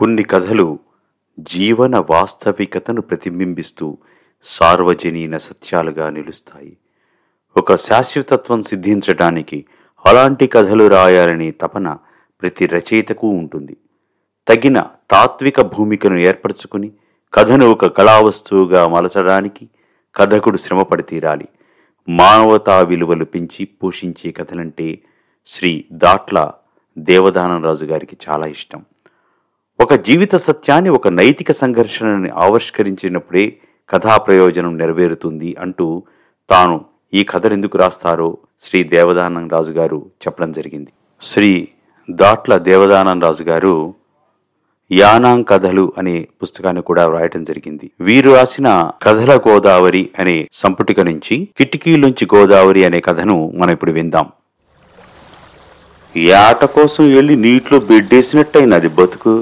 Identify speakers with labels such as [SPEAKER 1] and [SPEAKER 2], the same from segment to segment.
[SPEAKER 1] కొన్ని కథలు జీవన వాస్తవికతను ప్రతిబింబిస్తూ సార్వజనీన సత్యాలుగా నిలుస్తాయి. ఒక శాశ్వతత్వం సిద్ధించడానికి అలాంటి కథలు రాయాలనే తపన ప్రతి రచయితకు ఉంటుంది. తగిన తాత్విక భూమికను ఏర్పరచుకుని కథను ఒక కళావస్తువుగా మలచడానికి కథకుడు శ్రమపడి తీరాలి మానవతా విలువలు పెంచి పోషించే కథలంటే శ్రీ దాట్ల దేవదానరాజు గారికి చాలా ఇష్టం. ఒక జీవిత సత్యాన్ని ఒక నైతిక సంఘర్షణని ఆవిష్కరించినప్పుడే కథా ప్రయోజనం నెరవేరుతుంది అంటూ తాను ఈ కథను ఎందుకు రాస్తారో శ్రీ దేవదానం రాజు గారు చెప్పడం జరిగింది. శ్రీ దాట్ల దేవదానం రాజు గారు యానాం కథలు అనే పుస్తకాన్ని కూడా వ్రాయటం జరిగింది. వీరు రాసిన కథల గోదావరి అనే సంపుటిక నుంచి కిటికీలోంచి గోదావరి అనే కథను మనం ఇప్పుడు విందాం. ఏట కోసం వెళ్ళి నీటిలో బెడ్డేసినట్టయినది బతుకు.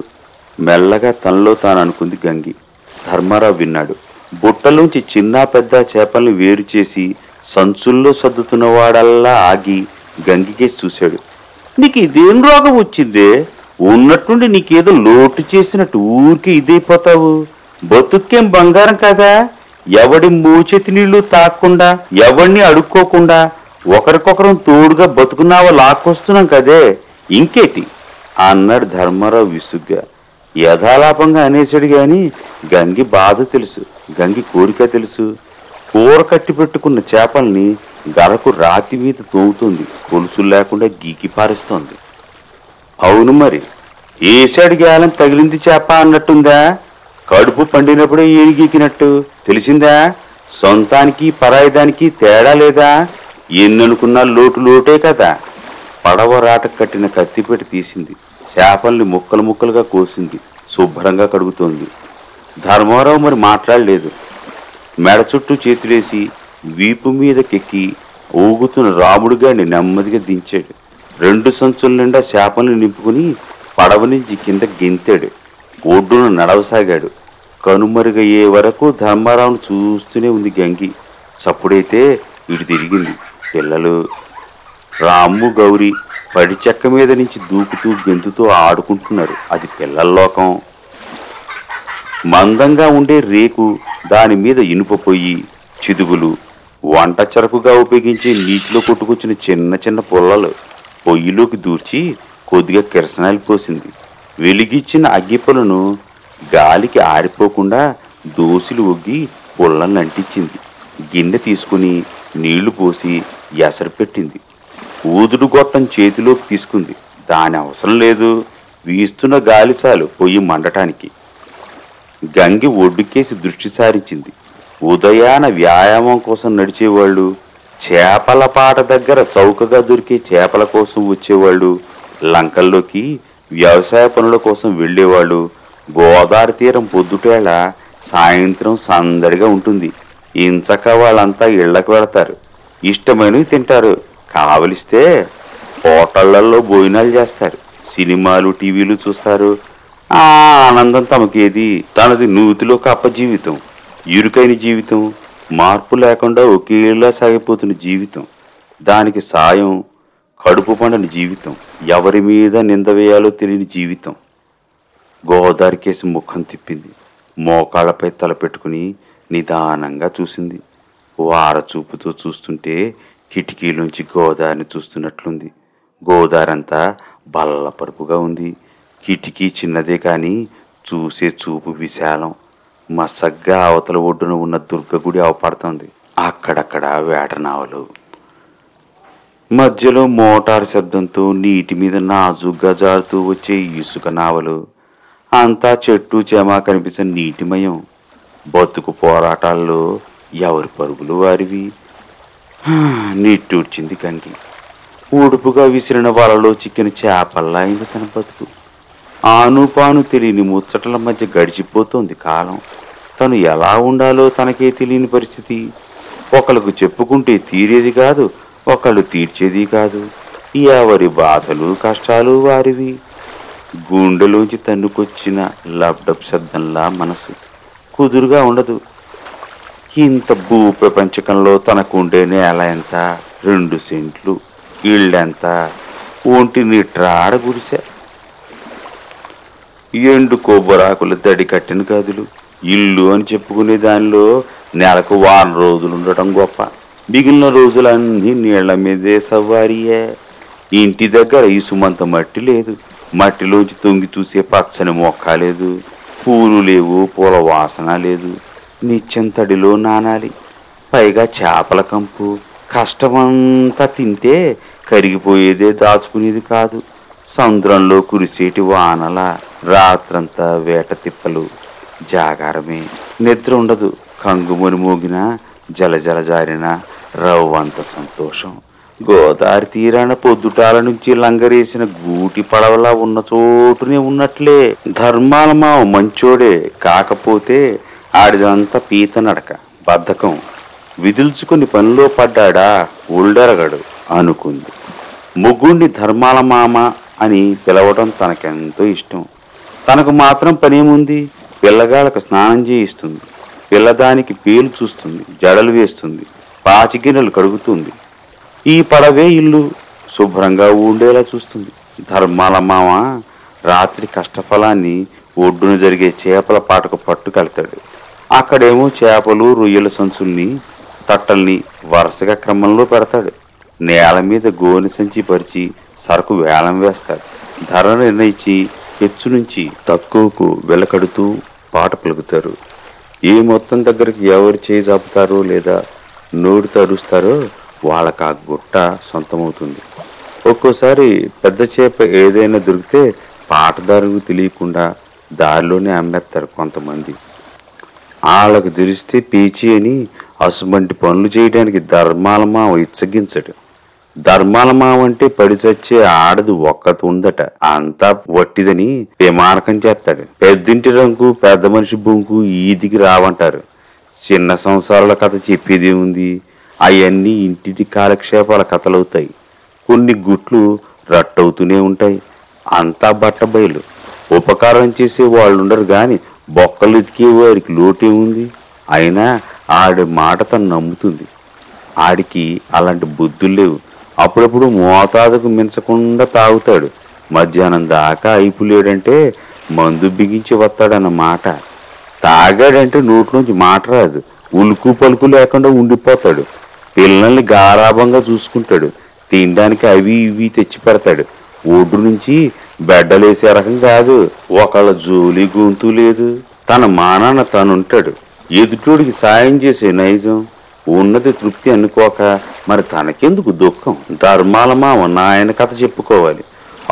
[SPEAKER 1] మెల్లగా తనలో తాను అనుకుంది గంగి. ధర్మారావు విన్నాడు. బుట్టలోంచి చిన్న పెద్ద చేపల్ని వేరు చేసి సంచుల్లో సర్దుతున్నవాడల్లా ఆగి గంగికేసి చూశాడు. నీకు ఇదేం రోగం వచ్చిందే? ఉన్నట్టుండి నీకేదో లోటు చేసినట్టు ఊరికి ఇదైపోతావు బతుక్కేం బంగారం కదా? ఎవడి మూచెతి నీళ్ళు తాక్కుండా ఎవడిని అడుక్కోకుండా ఒకరికొకరం తోడుగా బతుకున్నావా లాక్కొస్తున్నాం కదే. ఇంకేటి? అన్నాడు ధర్మారావు విసుగ్గా. యథాలాపంగా అనేసాడు గాని గంగి బాధ తెలుసు గంగి కోరిక తెలుసు. కూర కట్టి పెట్టుకున్న చేపల్ని గరకు రాతి మీద తోముతుంది కొలుసులు లేకుండా గీకి అవును మరి ఏసాడు గాలం తగిలింది చేప అన్నట్టుందా? కడుపు పండినప్పుడే ఏరిగీకినట్టు తెలిసిందా? సొంతానికి పరాయిదానికి తేడా లేదా? ఎన్ననుకున్నా లోటు లోటే కదా. పడవ రాట కట్టిన కత్తిపెట్టి తీసింది. చేపల్ని ముక్కలు ముక్కలుగా కోసింది. శుభ్రంగా కడుగుతోంది. ధర్మారావు మరి మాట్లాడలేదు. మెడ చుట్టూ చేతులేసి వీపు మీదకెక్కి ఊగుతున్న రాముడిగాడిని నెమ్మదిగా దించాడు. రెండు సంచుల నిండా చేపల్ని నింపుకుని పడవ నుంచి కింద గెంతాడు. ఒడ్డున నడవసాగాడు. కనుమరుగయ్యే వరకు ధర్మారావును చూస్తూనే ఉంది గంగి. చప్పుడైతే ఇటు తిరిగింది. పిల్లలు. రాము గౌరి పడి చెక్క మీద నుంచి దూకుతూ గెంతుతూ ఆడుకుంటున్నారు. అది పిల్లల్లోకం మందంగా ఉండే రేకు దాని మీద ఇనుప పొయ్యి చిదుగులు వంట చెరకుగా ఉపయోగించే నీటిలో కొట్టుకొచ్చిన చిన్న చిన్న పుల్లలు పొయ్యిలోకి దూర్చి కొద్దిగా కిరసనాలు పోసింది. వెలిగిచ్చిన అగ్గిపులను గాలికి ఆరిపోకుండా దోసిలు ఒగ్గి పుల్లల్ని అంటించింది. గిన్నె తీసుకుని నీళ్ళు పోసి ఎసరు పెట్టింది. ఊదుడు గొట్టం చేతిలోకి తీసుకుంది. దాని అవసరం లేదు. వీస్తున్న గాలి చాలు పొయ్యి మండటానికి. గంగి ఒడ్డుకేసి దృష్టి సారించింది. ఉదయాన వ్యాయామం కోసం నడిచేవాళ్ళు చేపల పాట దగ్గర చౌకగా దొరికే చేపల కోసం వచ్చేవాళ్ళు లంకల్లోకి వ్యవసాయ పనుల కోసం వెళ్ళేవాళ్ళు గోదావరి తీరం పొద్దుటేళ సాయంత్రం సందడిగా ఉంటుంది. ఇంచక వాళ్ళంతా ఇళ్ళకు వెళతారు. ఇష్టమైనవి తింటారు. కావలిస్తే హోటళ్ళలో భోజనాలు చేస్తారు. సినిమాలు టీవీలు చూస్తారు. ఆ ఆనందం తమకేది? తనది నూతిలో కప్ప జీవితం. ఇరుకైన జీవితం. మార్పు లేకుండా ఒకేలా సాగిపోతున్న జీవితం. దానికి సాయం కడుపు పండని జీవితం. ఎవరి మీద నింద వేయాలో తెలియని జీవితం. గోదావరి కేసి ముఖం తిప్పింది. మోకాళ్ళపై తలపెట్టుకుని నిదానంగా చూసింది. వారచూపుతో చూస్తుంటే కిటికీలోంచి గోదారిని చూస్తున్నట్లుంది. గోదావరంతా బల్లపరుపుగా ఉంది. కిటికీ చిన్నదే కానీ చూసే చూపు విశాలం. మసగ్గా అవతల ఒడ్డున ఉన్న దుర్గగుడి అవపడుతుంది. అక్కడక్కడ వేటనావలు. మధ్యలో మోటార్ శబ్దంతో నీటి మీద నాజుగ్గా జారుతూ వచ్చే ఇసుక నావలు. అంతా చెట్టు చేమ కనిపించిన నీటిమయం బతుకు పోరాటాల్లో ఎవరి పరుగులు వారివి? నిట్టూడ్చింది కంకి ఊడుపుగా విసిరిన వలలో చిక్కిన చేపల్లా అయింది తన బతుకు. ఆనుపాను తెలియని ముచ్చటల మధ్య గడిచిపోతోంది కాలం. తను ఎలా ఉండాలో తనకే తెలియని పరిస్థితి. ఒకళ్ళకు చెప్పుకుంటే తీరేది కాదు ఒకళ్ళు తీర్చేది కాదు. ఎవరి బాధలు కష్టాలు వారివి. గుండెలోంచి తన్నుకొచ్చిన లబ్డప్ శబ్దంలా మనసు. కుదురుగా ఉండదు. ఇంత భూ ప్రపంచకంలో తనకుండే నేల ఎంత? రెండు సెంట్లు. ఇళ్ళెంత ఒంటి నీట్రాడ గుడిసె. ఎండు కొబ్బరాకులు తడి కట్టిన గదులు. ఇల్లు అని చెప్పుకునే దానిలో నెలకు వారం రోజులు ఉండటం గొప్ప. మిగిలిన రోజులన్నీ నీళ్ళ మీదే సవ్వారియే ఇంటి దగ్గర ఇసుమంత మట్టి లేదు. మట్టిలోంచి తొంగి చూసే పచ్చని మొక్క లేదు. పూలు లేవు పూల వాసన లేదు. నిత్యం తడిలో నానాలి. పైగా చేపల కంపు. కష్టమంతా తింటే కరిగిపోయేదే దాచుకునేది కాదు. సముద్రంలో కురిసేటి వానల రాత్రంతా వేట తిప్పలు. జాగారమే. నిద్ర ఉండదు. కంగుమని మోగిన జలజల జారిన రవ్వంత సంతోషం. గోదావరి తీరాన పొద్దుటాల నుంచి లంగరేసిన గూటి పడవలా ఉన్న చోటునే ఉన్నట్లే. ధర్మాల మా మంచోడే. కాకపోతే ఆడిదంతా పీత నడక బద్ధకం. విదిల్చుకుని పనిలో పడ్డాడా? ఉల్డరగడు అనుకుంది. ముగ్గుండి ధర్మాల మామ అని పిలవడం తనకెంతో ఇష్టం. తనకు మాత్రం పనేముంది? పిల్లగాళ్ళకు స్నానం చేయిస్తుంది. పిల్లదానికి పేలు చూస్తుంది జడలు వేస్తుంది పాచిగిన్నెలు కడుగుతుంది. ఈ పడవే ఇల్లు. శుభ్రంగా ఉండేలా చూస్తుంది. ధర్మాల మామ రాత్రి కష్టఫలాన్ని ఒడ్డున జరిగే చేపల పాటకు పట్టుకెళ్తాడు. అక్కడేమో చేపలు రొయ్యల సంచుల్ని తట్టల్ని వరుసగా క్రమంలో పెడతాడు. నేల మీద గోనె సంచి పరిచి సరుకు వేలం వేస్తాడు. ధర నిర్ణయించి హెచ్చు నుంచి తక్కువకు వెలకడుతూ పాట పలుకుతారు. ఏ మొత్తం దగ్గరికి ఎవరు చేయి చాపుతారో లేదా నోరు తరుస్తారో వాళ్ళకి ఆ గుట్ట సొంతమవుతుంది. ఒక్కోసారి పెద్ద చేప ఏదైనా దొరికితే పాటదారుకు తెలియకుండా దారిలోనే అమ్మేస్తారు కొంతమంది. వాళ్ళకు తెలిస్తే పీచి అని అసుమంటి పనులు చేయడానికి ధర్మాల మావ ఇచ్చగించడు. ధర్మాల మావ అంటే పడి చచ్చే ఆడది ఒక్కటి ఉందట. అంతా వట్టిదని విమానకం చేస్తాడు. పెద్దింటి రంకు పెద్ద మనిషి బొంకు ఈదికి రావంటారు. చిన్న సంసారాల కథ చెప్పేది ఉంది. అవన్నీ ఇంటింటి కాలక్షేపాల కథలవుతాయి. కొన్ని గుట్లు రట్టవుతూనే ఉంటాయి. అంతా బట్ట బయలు ఉపకారం చేసే వాళ్ళు ఉండరు కానీ బొక్కలు ఎతికే వారికి లోటే ఉంది. అయినా ఆడి మాట తను నమ్ముతుంది. ఆడికి అలాంటి బుద్ధులు లేవు. అప్పుడప్పుడు మోతాదుకు మించకుండా తాగుతాడు. మధ్యాహ్నం దాకా అయిపోలేడంటే మందు బిగించి వస్తాడన్న మాట. తాగాడంటే నోట్లోంచి మాట రాదు. ఉలుకు పలుకు లేకుండా ఉండిపోతాడు. పిల్లల్ని గారాభంగా చూసుకుంటాడు. తినడానికి అవి ఇవి తెచ్చి పెడతాడు. ఒడ్డు నుంచి బెడ్డలేసే రకం కాదు. ఒకళ్ళ జోలి గొంతు లేదు. తన మానాన తనుంటాడు. ఎదుటోడికి సాయం చేసే నైజం. ఉన్నది తృప్తి అనుకోక మరి తనకెందుకు దుఃఖం? ధర్మాల మామ నాయన కథ చెప్పుకోవాలి.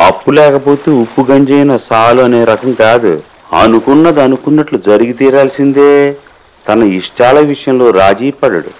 [SPEAKER 1] అప్పు లేకపోతే ఉప్పు గంజైన సాలు అనే రకం కాదు. అనుకున్నది అనుకున్నట్లు జరిగి తీరాల్సిందే. తన ఇష్టాల విషయంలో రాజీ పడడు.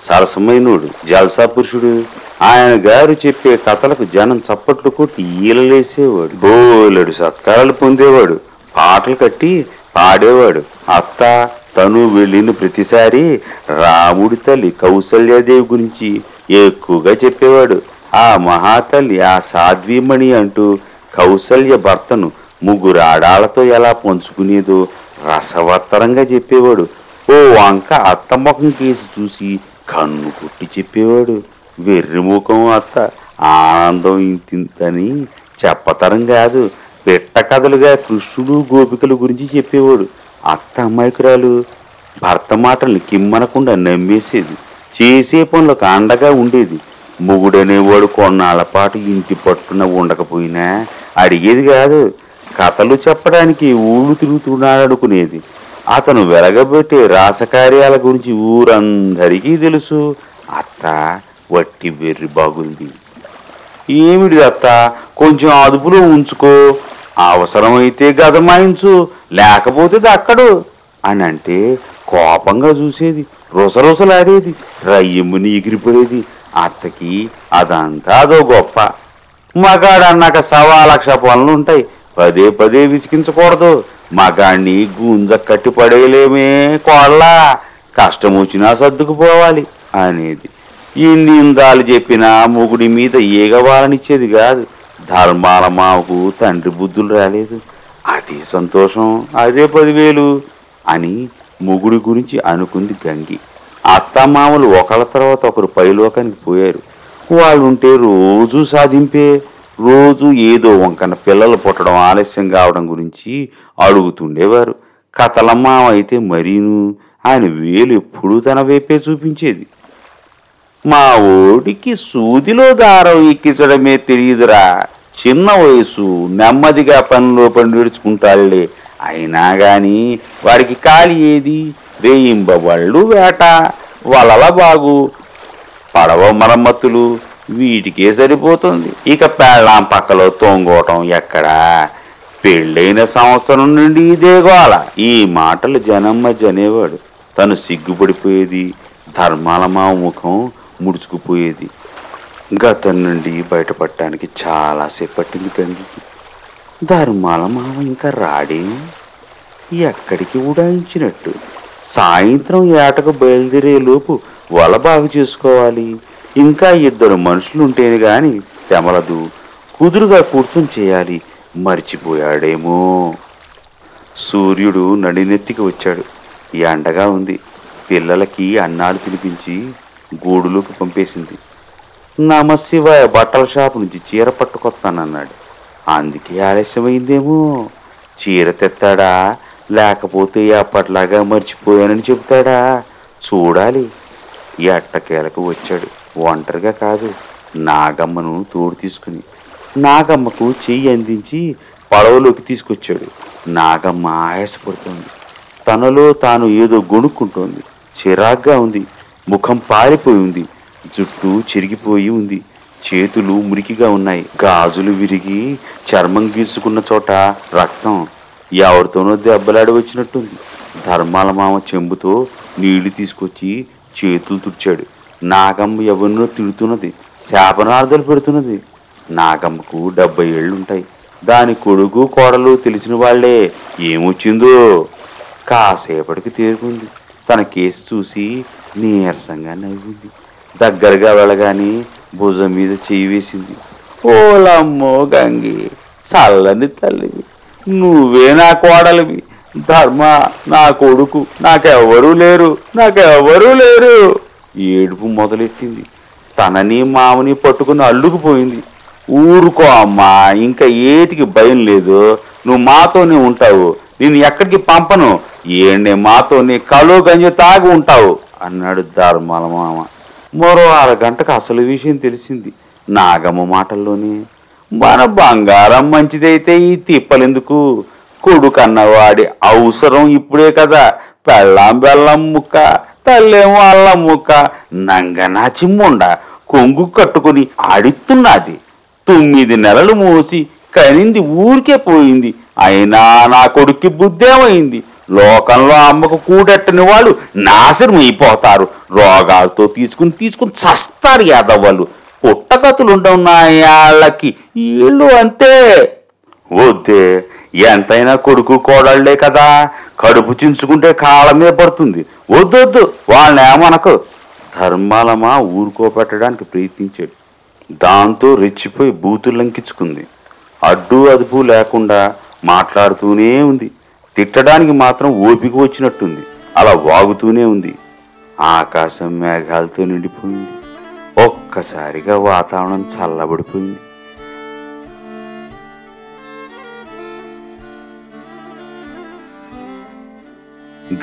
[SPEAKER 1] సరసమైనోడు జల్సా పురుషుడు ఆయన గారు చెప్పే కథలకు జనం చప్పట్లు కొట్టి ఈలలేసేవాడు. బోలెడు సత్కారాలు పొందేవాడు. పాటలు కట్టి పాడేవాడు. అత్త తను వెళ్ళిన ప్రతిసారి రాముడి తల్లి కౌసల్యాదేవి గురించి ఎక్కువగా చెప్పేవాడు. ఆ మహాతల్లి ఆ సాధ్వీమణి అంటూ కౌసల్య భర్తను ముగ్గురు ఆడాలతో ఎలా పంచుకునేదో రసవత్తరంగా చెప్పేవాడు. ఓ వంక అత్త కేసి చూసి కన్ను కొట్టి చెప్పేవాడు. వెర్రిముఖం అత్త ఆనందం ఇంతింతని చెప్పతరం కాదు. పెట్ట కథలుగా కృష్ణుడు గోపికల గురించి చెప్పేవాడు. అత్త అమాయకురాలు భర్త మాటల్ని కిమ్మనకుండా నమ్మేసేది. చేసే పనులకు అండగా ఉండేది. మొగుడనేవాడు కొన్నాళ్ళ పాటు ఇంటి పట్టున ఉండకపోయినా అడిగేది కాదు. కథలు చెప్పడానికి ఊళ్ళు తిరుగుతున్నాడనుకునేది అతను వెలగబెట్టే రాసకార్యాల గురించి ఊరందరికీ తెలుసు. అత్త వట్టి వెర్రి బాగుంది. ఏమిటి అత్త కొంచెం అదుపులో ఉంచుకో. అవసరమైతే గదమాయించు లేకపోతే దక్కడు అని అంటే కోపంగా చూసేది. రుసరుసలాడేది. రయ్యముని ఎగిరిపోయేది అత్తకి అదంతా అదో గొప్ప. మగాడన్నాక సవా లక్ష పనులు ఉంటాయి పదే పదే విసిగించకూడదు. మగాణ్ణి గుంజ కట్టి పడేయలేమే కోళ్ళ. కష్టం వచ్చినా సర్దుకుపోవాలి అనేది. ఇన్ని ఇందాలు చెప్పినా మొగుడి మీద ఏగవాలనిచ్చేది కాదు. ధర్మాల మావకు తండ్రి బుద్ధులు రాలేదు. అదే సంతోషం అదే పదివేలు అని మొగుడి గురించి అనుకుంది గంగి. అత్తమామలు ఒకళ్ళ తర్వాత ఒకరు పైలోకానికి పోయారు. వాళ్ళుంటే రోజూ సాధింపే రోజు ఏదో వంకన పిల్లలు పుట్టడం ఆలస్యం కావడం గురించి అడుగుతుండేవారు. కథలమ్మ అయితే మరీను ఆయన వేలు ఎప్పుడూ తన వైపే చూపించేది. మా ఓడికి సూదిలో దారం ఎక్కించడమే తెలియదురా చిన్న వయసు నెమ్మదిగా పనిలో పని విడుచుకుంటాళ్ళే అయినా గాని వాడికి ఖాళీ ఏది? రేయింబవళ్ళు వేట వలల బాగు పడవ మరమ్మతులు వీటికే సరిపోతుంది. ఇక పెళ్ళాం పక్కలో తొంగోటం ఎక్కడా? పెళ్ళైన సంవత్సరం నుండి ఇదే గోల. ఈ మాటలు జనమ్మ జనేవాడు. తను సిగ్గుపడిపోయేది ధర్మాల మా ముఖం ముడుచుకుపోయేది. గతం నుండి బయటపడటానికి చాలాసేపు పట్టింది గంగికి ధర్మాల మామ ఇంకా రాడే ఎక్కడికి ఉడాయించినట్టు. సాయంత్రం ఏటకు బయలుదేరే లోపు వల బాగు చేసుకోవాలి. ఇంకా ఇద్దరు మనుషులు ఉంటేనే గాని తెమలదు. కుదురుగా కూర్చొని చేయాలి. మర్చిపోయాడేమో. సూర్యుడు నడినెత్తికి వచ్చాడు. ఎండగా ఉంది. పిల్లలకి అన్నాలు తినిపించి గూడులోకి పంపేసింది. నమశివాయ బట్టల షాపు నుంచి చీర పట్టుకొస్తానన్నాడు. అందుకే ఆలస్యమైందేమో. చీర తెత్తాడా? లేకపోతే అప్పట్లాగా మర్చిపోయానని చెబుతాడా? చూడాలి. ఎట్టకేలకు వచ్చాడు. ఒంటరిగా కాదు నాగమ్మను తోడు తీసుకుని. నాగమ్మకు చెయ్యి అందించి పడవలోకి తీసుకొచ్చాడు. నాగమ్మ ఆయాసపడుతోంది. తనలో తాను ఏదో గొణుక్కుంటోంది. చిరాగ్గా ఉంది. ముఖం పారిపోయి ఉంది. జుట్టు చిరిగిపోయి ఉంది. చేతులు మురికిగా ఉన్నాయి. గాజులు విరిగి చర్మం గీసుకున్న చోట రక్తం ఎవరితోనో దెబ్బలాడి వచ్చినట్టుంది. ధర్మాల మామ చెంబుతో నీళ్ళు తీసుకొచ్చి చేతులు తుడిచాడు. నాగమ్మ ఎవరినో తిడుతున్నది. శాపనార్థాలు పెడుతున్నది. నాగమ్మకు డెబ్బై ఏళ్ళుంటాయి. దాని కొడుకు కోడలు తెలిసిన వాళ్ళే ఏమొచ్చిందో కాసేపటికి తేరుకుంది. తన కేసు చూసి నీరసంగా నవ్వింది. దగ్గరగా వెళ్ళగానే భుజం మీద చేయి వేసింది. ఓలమ్మో గంగి చల్లని తల్లివి నువ్వే నా కోడలివి ధర్మ నా కొడుకు నాకెవ్వరూ లేరు నాకెవ్వరూ లేరు. ఏడుపు మొదలెట్టింది. తనని మామని పట్టుకుని అల్లుకుపోయింది. ఊరుకో అమ్మా ఇంకా ఏటికి భయం లేదు. నువ్వు మాతోనే ఉంటావు. నేను ఎక్కడికి పంపను. ఏండి మాతోనే కలో గంజి తాగి ఉంటావు. అన్నాడు ధర్మాల మామ. మరో అరగంటకు అసలు విషయం తెలిసింది. నాగమ్మ మాటల్లోనే మన బంగారం మంచిదైతే ఈ తిప్పలెందుకు? కొడుకన్నవాడి అవసరం ఇప్పుడే కదా. పెళ్ళాం బెల్లం ముక్క తల్లేమో అల్లం ముక్క నంగనా చిమ్ముండ కొంగు కట్టుకుని ఆడిస్తున్నది తొమ్మిది నెలలు మోసి కనింది ఊరికే పోయింది. అయినా నా కొడుక్కి బుద్ధేమైంది? లోకంలో అమ్మకు కూడెట్టని వాళ్ళు నాశనం అయిపోతారు. రోగాలతో తీసుకుని తీసుకుని చస్తారు యాదవ్వలు పుట్టగతులు ఉండవున్నాయాళ్ళకి వాళ్ళకి వీళ్ళు అంతే. వద్దే ఎంతైనా కొడుకు కోడళ్ళే కదా. కడుపు చించుకుంటే కాళ్ళమే పడుతుంది. వద్దొద్దు వాళ్ళని మనకు ధర్మాలమా ఊరుకోపెట్టడానికి ప్రయత్నించాడు. దాంతో రెచ్చిపోయి బూతులు లంకించుకుంది. అడ్డు అదుపు లేకుండా మాట్లాడుతూనే ఉంది. తిట్టడానికి మాత్రం ఓపిక వచ్చినట్టుంది. అలా వాగుతూనే ఉంది. ఆకాశం మేఘాలతో నిండిపోయింది. ఒక్కసారిగా వాతావరణం చల్లబడిపోయింది.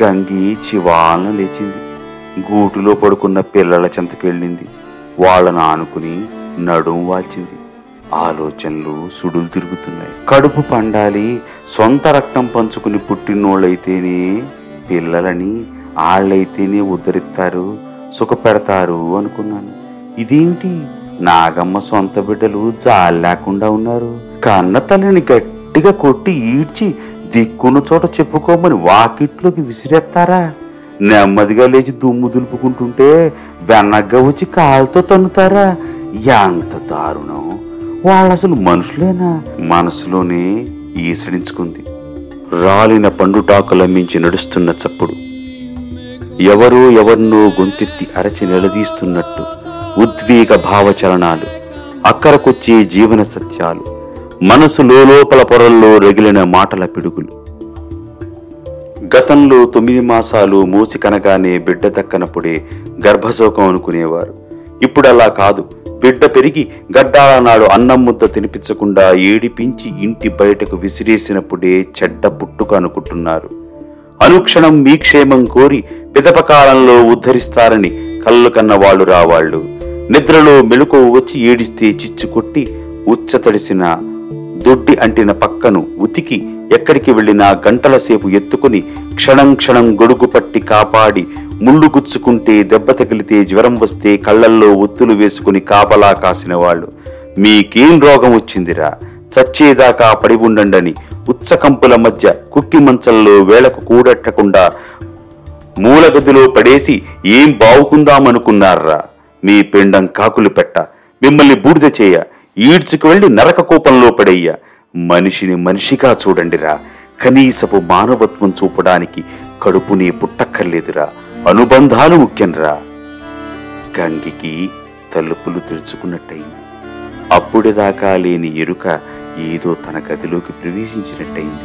[SPEAKER 1] గంగి చివాలన లేచింది. గూటులో పడుకున్న పిల్లల చెంతకెళ్ళింది. వాళ్ళను ఆనుకుని నడుం వాల్చింది. ఆలోచనలు సుడులు తిరుగుతున్నాయి. కడుపు పండాలి సొంత రక్తం పంచుకుని పుట్టినోళ్ళైతేనే పిల్లలని ఆళ్ళైతేనే ఉద్ధరిస్తారు సుఖపెడతారు అనుకున్నాను. ఇదేంటి? నాగమ్మ సొంత బిడ్డలు జాలి లేకుండా ఉన్నారు. కన్న తల్లిని గట్టిగా కొట్టి ఈడ్చి దిక్కున్న చోట చెప్పుకోమని వాకిట్లోకి విసిరేస్తారా? నెమ్మదిగా లేచి దుమ్ము దులుపుకుంటుంటే వెనగ్గా వచ్చి కాలుతో తన్నుతారా? ఎంత దారుణం! వాళ్ళు అసలు మనుషులేనా? మనసులోనే ఈసడించుకుంది. రాలిన పండుటాకుల మించి నడుస్తున్న చప్పుడు. ఎవరో ఎవరినో గొంతెత్తి అరచి నిలదీస్తున్నట్టు ఉద్వేగ భావచలనాలు అక్కరకొచ్చే జీవన సత్యాలు మనసు లోపల పొరల్లో రగిలిన మాటల పిడుగులు. గతంలో తొమ్మిది మాసాలు మూసి కనగానే బిడ్డ దక్కనప్పుడే గర్భశోకం అనుకునేవారు. ఇప్పుడు అలా కాదు. బిడ్డ పెరిగి గడ్డాల నాడు అన్నం ముద్ద తినిపించకుండా ఏడిపించి ఇంటి బయటకు విసిరేసినప్పుడే చెడ్డ పుట్టుక అనుకుంటున్నారు. అనుక్షణం మీ క్షేమం కోరి పిదపకాలంలో ఉద్ధరిస్తారని కళ్ళు కన్న వాళ్ళు రావాళ్ళు. నిద్రలో మెళుకు వచ్చి ఏడిస్తే చిచ్చు కొట్టి ఉచ్చ తడిసిన దొడ్డి అంటిన పక్కను ఉతికి ఎక్కడికి వెళ్ళినా గంటల సేపు ఎత్తుకుని క్షణం క్షణం గొడుగు పట్టి కాపాడి ముళ్ళు గుచ్చుకుంటే దెబ్బ తగిలితే జ్వరం వస్తే కళ్ళల్లో ఒత్తులు వేసుకుని కాపలా కాసిన వాళ్ళు మీకేం రోగం వచ్చిందిరా? చచ్చేదాకా పడి ఉండండని ఉచ్చకంపుల మధ్య కుక్కి మంచంలో వేళకు కూడట్టకుండా మూలగదిలో పడేసి ఏం బావుకుందామనుకున్నారా? మీ పిండం కాకులు పెట్ట మిమ్మల్ని బూడిద చేయ. ఈడ్చుకు వెళ్ళి నరక కూపంలో పడేయ్య. మనిషిని మనిషిగా చూడండిరా. కనీసపు మానవత్వం చూపడానికి కడుపునే పుట్టక్కర్లేదురా. అనుబంధాలు ముఖ్యంరా. గంగికి తలుపులు తెరుచుకున్నట్టయింది. అప్పుడేదాకా లేని ఎరుక ఏదో తన గదిలోకి ప్రవేశించినట్టయింది.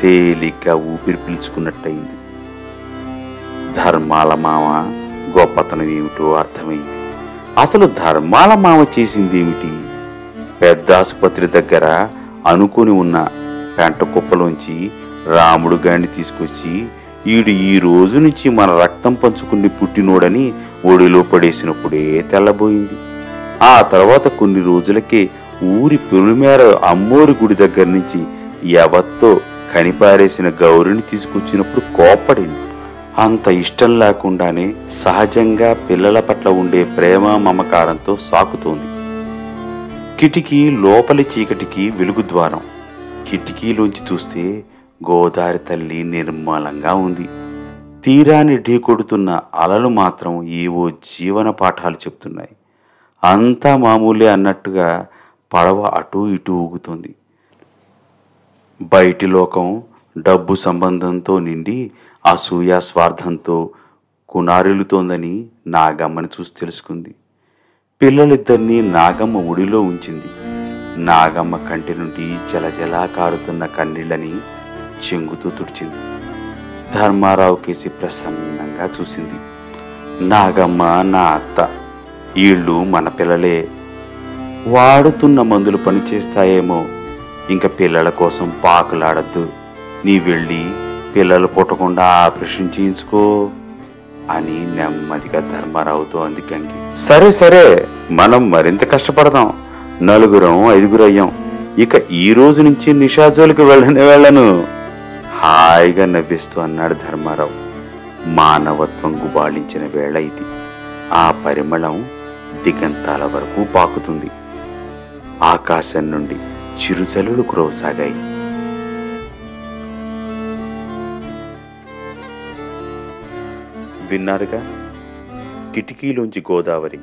[SPEAKER 1] తేలిగ్గా ఊపిరి పీల్చుకున్నట్టయింది. ధర్మాల మామ గొప్పతనం ఏమిటో అర్థమైంది. అసలు ధర్మాల మామ చేసిందేమిటి? పెద్ద ఆసుపత్రి దగ్గర అనుకుని ఉన్న పెంట కుప్పలోంచి రాముడు గాడిని తీసుకొచ్చి ఈడు ఈ రోజు నుంచి మన రక్తం పంచుకుని పుట్టినోడని ఒడిలో పడేసినప్పుడే తెల్లబోయింది. ఆ తర్వాత కొన్ని రోజులకే ఊరి పొలిమేర అమ్మోరి గుడి దగ్గర నుంచి ఎవత్తో కనిపారేసిన గౌరిని తీసుకొచ్చినప్పుడు కోప్పడింది. అంత ఇష్టం లేకుండానే సహజంగా పిల్లల పట్ల ఉండే ప్రేమ మమకారంతో సాకుతోంది. కిటికీ లోపలి చీకటికి వెలుగు ద్వారం. కిటికీలోంచి చూస్తే గోదారి తల్లి నిర్మలంగా ఉంది. తీరాన్ని ఢీకొడుతున్న అలలు మాత్రం ఏవో జీవన పాఠాలు చెప్తున్నాయి. అంతా మామూలే అన్నట్టుగా పడవ అటూ ఇటూ ఊగుతుంది. బయటి లోకం డబ్బు సంబంధంతో నిండి అసూయ స్వార్థంతో కునారిల్లుతోందని నాగమ్మని చూసి తెలుసుకుంది. పిల్లలిద్దరినీ నాగమ్మ ఒడిలో ఉంచింది. నాగమ్మ కంటి నుండి జలజలా కారుతున్న కన్నీళ్ళని చెంగుతూ తుడిచింది. ధర్మారావు కేసి ప్రసన్నంగా చూసింది. నాగమ్మ నా అత్త వీళ్ళు మన పిల్లలే. వాడుతున్న మందులు పనిచేస్తాయేమో. ఇంక పిల్లల కోసం పాకులాడద్దు. నీ వెళ్ళి పిల్లలు పుట్టకుండా ఆపరేషన్ చేయించుకో అని నెమ్మదిగా ధర్మారావుతో అంది గంగి. సరే సరే మనం మరింత కష్టపడదాం. నలుగురం ఐదుగురయ్యాం. ఇక ఈ రోజు నుంచి నిషాజోలికి వెళ్ళనే వెళ్ళను. హాయిగా నవ్విస్తూ అన్నాడు ధర్మారావు. మానవత్వం గుబాళించిన వేళ ఇది. ఆ పరిమళం దిగంతాల వరకు పాకుతుంది. ఆకాశం నుండి చిరుజల్లులు కురవసాగాయి. విన్నారుగా? కిటికీలోంచి గోదావరి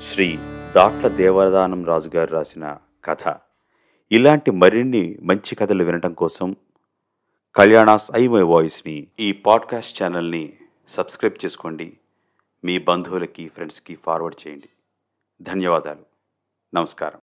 [SPEAKER 1] శ్రీ దాట్ల దేవదానం రాజు గారు రాసిన కథ. ఇలాంటి మరిన్ని మంచి కథలు వినటం కోసం కళ్యాణాస్ ఐ మై వాయిస్ని ఈ పాడ్కాస్ట్ ఛానల్ని సబ్స్క్రైబ్ చేసుకోండి. మీ బంధువులకి ఫ్రెండ్స్కి ఫార్వర్డ్ చేయండి. ధన్యవాదాలు. నమస్కారం.